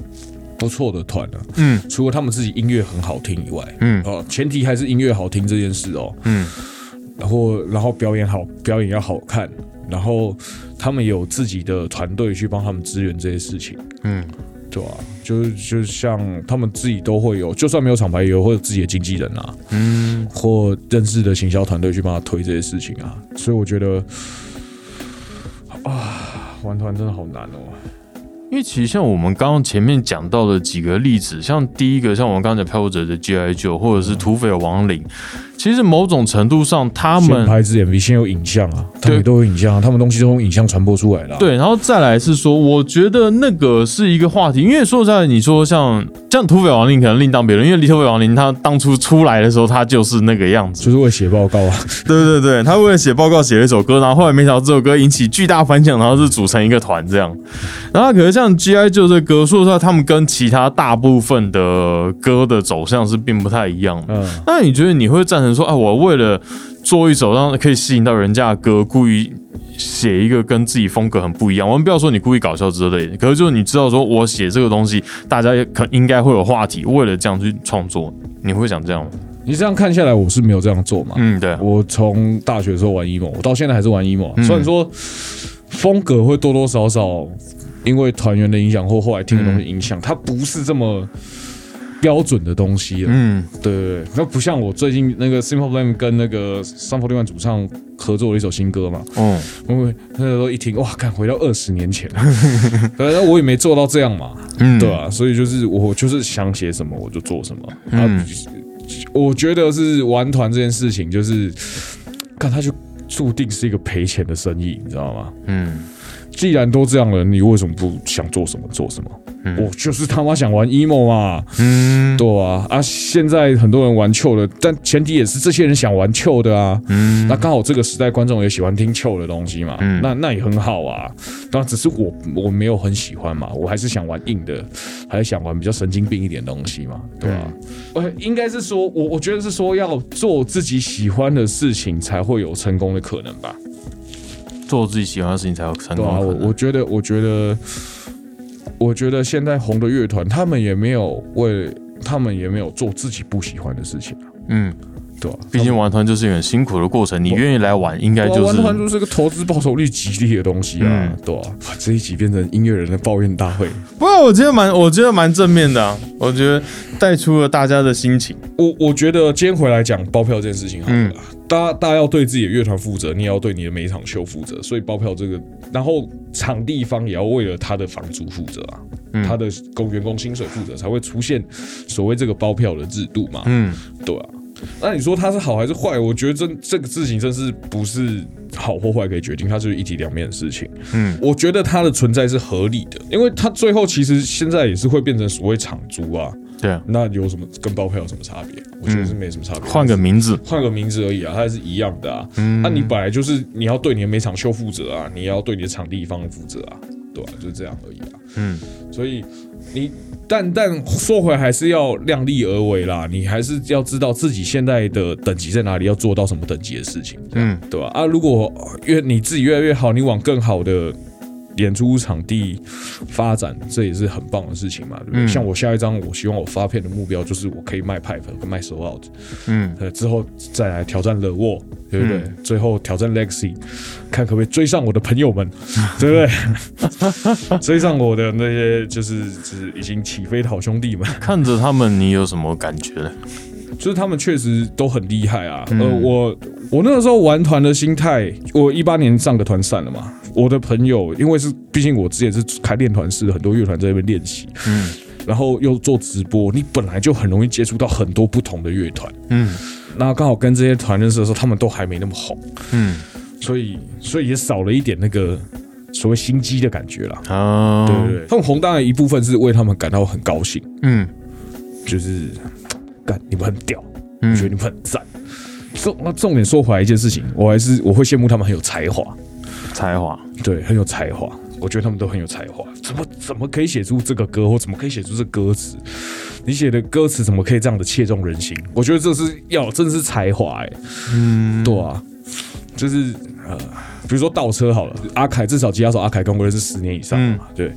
不错的团啊，嗯。除了他们自己音乐很好听以外，嗯。哦，前提还是音乐好听这件事哦，嗯。然后然后表演好，表演要好看，然后他们有自己的团队去帮他们支援这些事情。嗯，对啊、就是就是像他们自己都会有，就算没有厂牌，也会有自己的经纪人啊，嗯，或认识的行销团队去帮他推这些事情啊。所以我觉得，啊，玩团真的好难哦。因为其实像我们刚刚前面讲到的几个例子，像第一个，像我们刚才讲漂泊者的 G.I. 九，或者是土匪的亡灵，其实某种程度上，他们先拍自 MV，先有影像啊，他们都有影像啊，他们东西都用影像传播出来了、啊。，对，然后再来是说，我觉得那个是一个话题，因为说实在，你说像像土匪亡灵可能另当别论，因为土匪亡灵他当初出来的时候，他就是那个样子，就是为写报告啊。对对对，他为了写报告写了一首歌，然后后来没想到这首歌引起巨大反响，然后是组成一个团这样。然后可是像 G.I. 就这歌，说实在，他们跟其他大部分的歌的走向是并不太一样的。嗯，那你觉得你会赞成说，啊，我为了做一首让可以吸引到人家的歌，故意写一个跟自己风格很不一样？我们不要说你故意搞笑之类的，可是就是你知道说我写这个东西，大家也可应该会有话题，为了这样去创作，你会想这样吗？你这样看下来，我是没有这样做嘛。嗯，对，我从大学的时候玩 emo，我到现在还是玩 emo 虽然说风格会多多少少因为团员的影响或后来听的东西影响，它不是这么标准的东西了。嗯对对对，那不像我最近那个 Simple Plan 跟那个 Sun Forty One 主唱合作了一首新歌嘛，哦，我那个时候一听，哇，看回到二十年前，对，那我也没做到这样嘛，嗯，对啊，所以就是我就是想写什么我就做什么。嗯啊，我觉得是玩团这件事情，就是看他就注定是一个赔钱的生意，你知道吗？嗯既然都这样了，你为什么不想做什么做什么？嗯我就是他妈想玩 emo 嘛，嗯对啊，啊，现在很多人玩 chill 的，但前提也是这些人想玩 chill 的啊。嗯那刚好这个时代观众也喜欢听 chill 的东西嘛，嗯那那也很好啊。当然，只是我我没有很喜欢嘛，我还是想玩硬的，还是想玩比较神经病一点的东西嘛，对吧、呃，应该是说，我我觉得是说要做自己喜欢的事情，才会有成功的可能吧。做自己喜欢的事情才有成功对啊，我。我觉得，我觉得，我觉得现在红的乐团，他们也没有为，他们也没有做自己不喜欢的事情啊，嗯，对啊、毕竟玩团就是一个很辛苦的过程，你愿意来玩，应该就是玩团就是个投资报酬率极低的东西啊，嗯对啊，哇这一集变成音乐人的抱怨大会。不过我觉得蛮，我觉得蛮正面的啊，我觉得带出了大家的心情。我我觉得今天回来讲包票这件事情好了嗯，大家大家要对自己的乐团负责，你也要对你的每一场秀负责，所以包票这个，然后场地方也要为了他的房租负责啊，嗯他的工员工薪水负责，才会出现所谓这个包票的制度嘛，嗯对啊。那你说它是好还是坏？我觉得这这个事情真是不是好或坏可以决定，它就是一体两面的事情。嗯我觉得它的存在是合理的，因为它最后其实现在也是会变成所谓场租啊。对啊，那有什么跟包票有什么差别？我觉得是没什么差别，换个名字，换个名字而已啊，它还是一样的啊。那、你本来就是你要对你的每场秀负责啊，你要对你的场地方负责啊，对吧、就是这样而已啊。嗯，所以你但但说回来还是要量力而为啦，你还是要知道自己现在的等级在哪里，要做到什么等级的事情，嗯，对吧？啊，如果越你自己越来越好，你往更好的。演出场地发展，这也是很棒的事情嘛，对不对？嗯像我下一张，我希望我发片的目标就是我可以卖 pipe 跟卖 sold out，嗯，呃，之后再来挑战了沃，对不对？最后挑战 legacy，看可不可以追上我的朋友们，对不对？追上我的那些就是就是已经起飞的好兄弟们，看着他们，你有什么感觉呢？就是他们确实都很厉害啊。呃，我我那个时候玩团的心态，我一八年上个团散了嘛。我的朋友，因为是毕竟我之前是开练团室，很多乐团在那边练习，嗯然后又做直播，你本来就很容易接触到很多不同的乐团。嗯那刚好跟这些团认识的时候，他们都还没那么红。嗯所以所以也少了一点那个所谓心机的感觉啦。啊，对对对，他们红当然一部分是为他们感到很高兴，嗯就是干你们很屌，我嗯觉得你们很赞。重那重点说回来一件事情，我还是我会羡慕他们很有才华，才华，对，很有才华。我觉得他们都很有才华，怎么怎么可以写出这个歌，或怎么可以写出这歌词？你写的歌词怎么可以这样的切中人心？我觉得这是要真的是才华哎、嗯，对啊，就是呃，比如说倒车好了，阿凯至少吉他手阿凯跟我认识十年以上了嘛，对。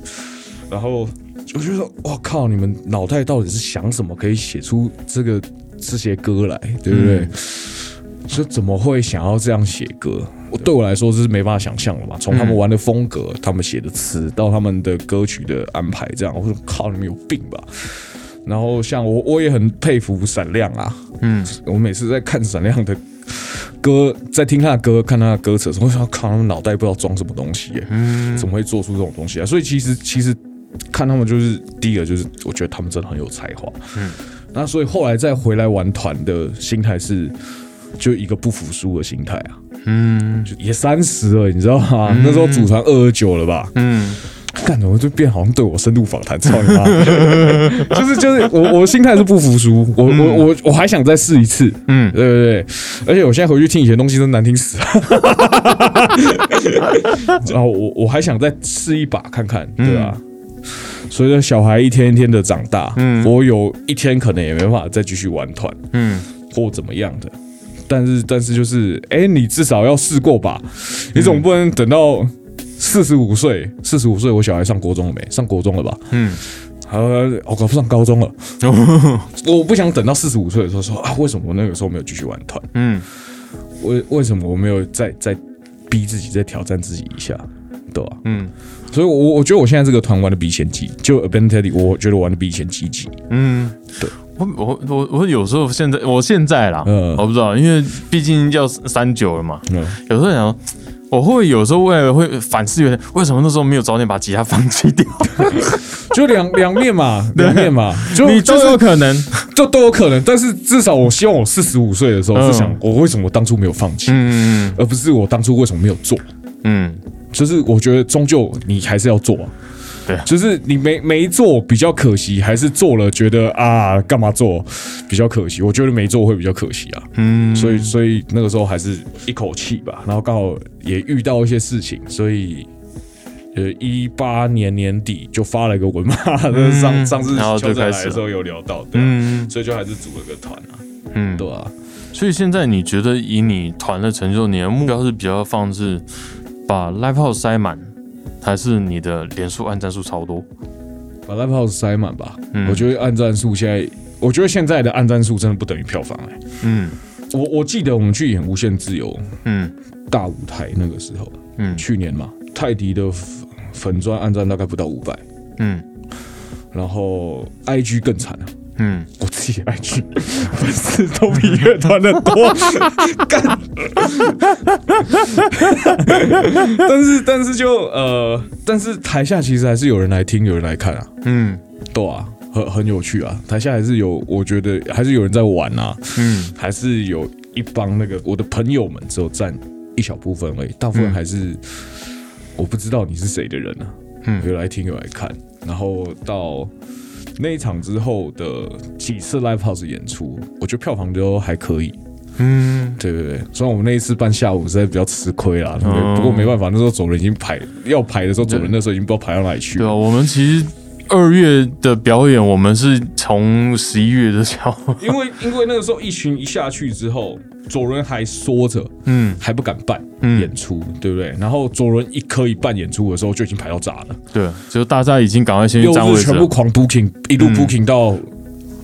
然后我就说，我靠，你们脑袋到底是想什么，可以写出这个这些歌来，对不对？就怎么会想要这样写歌？我对我来说这是没办法想象的嘛。从他们玩的风格、他们写的词，到他们的歌曲的安排，这样，我说靠，你们有病吧？然后像我，我也很佩服闪亮啊，嗯我每次在看闪亮的歌，在听他的歌、看他的歌词的时候，我想靠，他们脑袋不知道装什么东西耶，嗯怎么会做出这种东西啊？所以其实其实看他们就是第一个就是，我觉得他们真的很有才华。嗯，那所以后来再回来玩团的心态是，就一个不服输的心态啊。嗯就也三十了，你知道吗？那时候组团二十九了吧？嗯干怎么就变好像对我深度访谈？操你妈！就是就是我我心态是不服输，我我我我还想再试一次。嗯对对对，而且我现在回去听以前东西都难听死了。然后我我还想再试一把看看，对吧、随着小孩一天一天的长大，嗯我有一天可能也没办法再继续玩团嗯或怎么样的。但是但是就是，哎、你至少要试过吧？你总不能等到四十五岁，四十五岁我小孩上国中了没？上国中了吧？嗯呃，我搞不上高中了。我不想等到四十五岁的时候说啊，为什么我那个时候没有继续玩团？嗯为为什么我没有再再逼自己再挑战自己一下，对吧、嗯所以我，我我觉得我现在这个团玩的比以前积，就 Teddy，我觉得玩的比以前积极。嗯，对。我我我我有时候现在我现在啦，嗯。我不知道，因为毕竟要三九了嘛，嗯，有时候想说，我会有时候为了会反思，原来为什么那时候没有早点把吉他放弃掉？就两两面嘛，两面嘛，就你都就是有可能，就都有可能。但是至少我希望我四十五岁的时候嗯。是想，我为什么当初没有放弃，嗯。而不是我当初为什么没有做。嗯。就是我觉得终究你还是要做、啊，对。啊就是你没没做比较可惜，还是做了觉得啊干嘛做比较可惜？我觉得没做会比较可惜啊，嗯，所以所以那个时候还是一口气吧，然后刚好也遇到一些事情，所以。呃，一八年年底就发了一个文嘛，那 上上次然后就秋仔来的时候有聊到，对、啊，嗯。所以就还是组了个团啊，嗯，对啊，所以现在你觉得以你团的成就，你的目标是比较放置把 live house 塞满，还是你的连数按赞数超多？把 live house 塞满吧。嗯。我觉得按赞数现在，我觉得现在的按赞数真的不等于票房哎、嗯。我我记得我们去演《无限自由》嗯。大舞台那个时候，嗯。去年嘛，泰迪的粉粉砖按赞大概不到五百，嗯。然后 IG 更惨啊，嗯。我自己的 IG 粉丝都比乐团的多，干。但是但是就呃，但是台下其实还是有人来听，有人来看啊，嗯。对啊，很很有趣啊，台下还是有，我觉得还是有人在玩啊，嗯。还是有一帮那个我的朋友们，只有占一小部分而已，大部分还是、我不知道你是谁的人啊，嗯。有来听有来看，然后到那一场之后的几次 live house 演出，我觉得票房都还可以。嗯，对对对，虽然我们那一次办下午实在比较吃亏啦，对不对？嗯不过没办法，那时候走人已经排要排的时候，走人那时候已经不知道排到哪里去了。对啊，我们其实二月的表演，我们是从十一月的时候，因为因为那个时候疫情一下去之后，左轮还缩着，嗯，还不敢办嗯。演出，对不对？然后左轮一可以办演出的时候，就已经排到炸了，对，就大家已经赶快先去又占位全部狂 booking，一路嗯。booking 到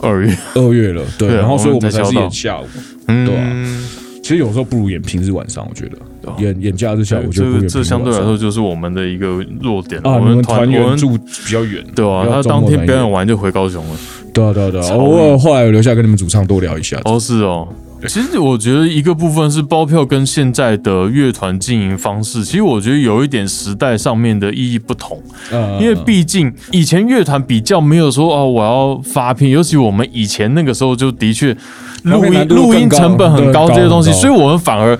二月，二月了，对。对然后所以我们才是演下午。嗯，对啊。其实有时候不如演平日晚上，我觉得演演假日下午，我觉这个得这相对来说就是我们的一个弱点啊，我们团员住比较远，对啊，他当天表演完就回高雄了。对啊对啊对啊，超偶尔后来有留下跟你们主唱多聊一下。哦，是哦。其实我觉得一个部分是包票跟现在的乐团经营方式，其实我觉得有一点时代上面的意义不同。呃因为毕竟以前乐团比较没有说哦，我要发片，尤其我们以前那个时候就的确录音录音成本很高这些东西，所以我们反而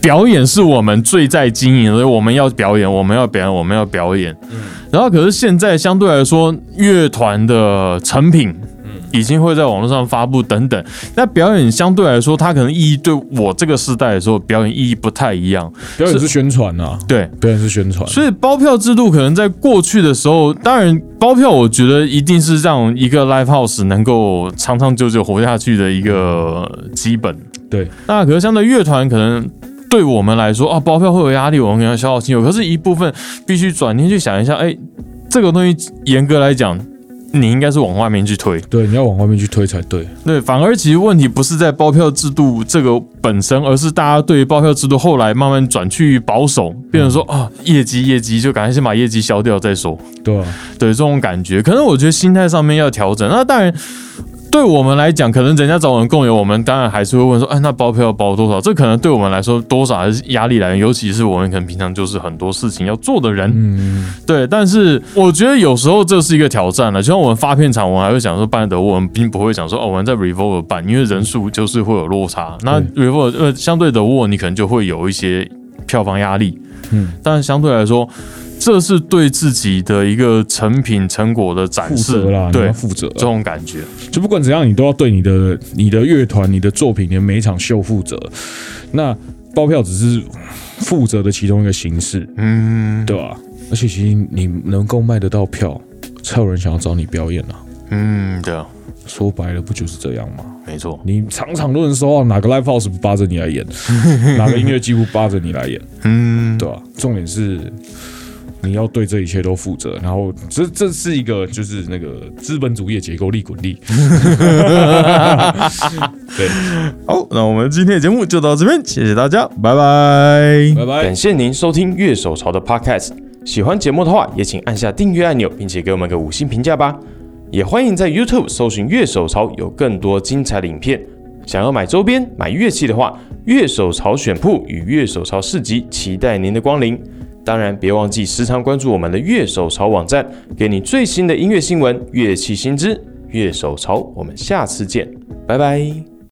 表演是我们最在经营的，所以我们要表演，我们要表演，我们要表演。嗯然后可是现在相对来说，乐团的成品。已经会在网络上发布等等，那表演相对来说，它可能意义对我这个时代来说，表演意义不太一样。表演是宣传啊，对，表演是宣传，所以包票制度可能在过去的时候，当然包票我觉得一定是让一个 live house 能够长长久久活下去的一个基本。对，那可是相对乐团可能。对我们来说啊，包票会有压力，我们要消耗亲友。可是，一部分必须转念去想一下，哎，这个东西严格来讲，你应该是往外面去推。对，你要往外面去推才对。对，反而其实问题不是在包票制度这个本身，而是大家对于包票制度后来慢慢转去保守，变成说啊，业绩业绩就赶快先把业绩消掉再说。对啊，对这种感觉，可能我觉得心态上面要调整。那当然，对我们来讲，可能人家找我们共有，我们当然还是会问说，哎，那包票要包多少？这可能对我们来说多少还是压力来源，尤其是我们可能平常就是很多事情要做的人。嗯，对，但是我觉得有时候这是一个挑战了。就像我们发片场，我们还会想说办得我们并不会想说哦，我们在 Revolver 办，因为人数就是会有落差。那 Revolver 呃相对的沃，你可能就会有一些票房压力。嗯，但相对来说，这是对自己的一个成品成果的展负示责啦，你对要负责啊。这种感觉。就不管怎样，你都要对你的、你的乐团、你的作品、你的每一场秀负责。那包票只是负责的其中一个形式，嗯，对吧？而且其实你能够卖得到票，才有人想要找你表演啊。嗯，对啊，说白了，不就是这样吗？没错。你场场都能收到，哪个 live house 不扒着你来演？哪个音乐几乎扒着你来演？嗯，对吧、重点是你要对这一切都负责，然后这这是一个就是那个资本主义的结构，利滚利。对，好，那我们今天的节目就到这边，谢谢大家，拜拜。拜拜感。谢您收听乐手潮的 Podcast。喜欢节目的话，也请按下订阅按钮，并且给我们个五星评价吧。也欢迎在 YouTube 搜寻乐手潮，有更多精彩的影片。想要买周边、买乐器的话，乐手潮选铺与乐手潮市集期待您的光临。当然，别忘记时常关注我们的乐手潮网站，给你最新的音乐新闻、乐器新知。乐手潮，我们下次见，拜拜。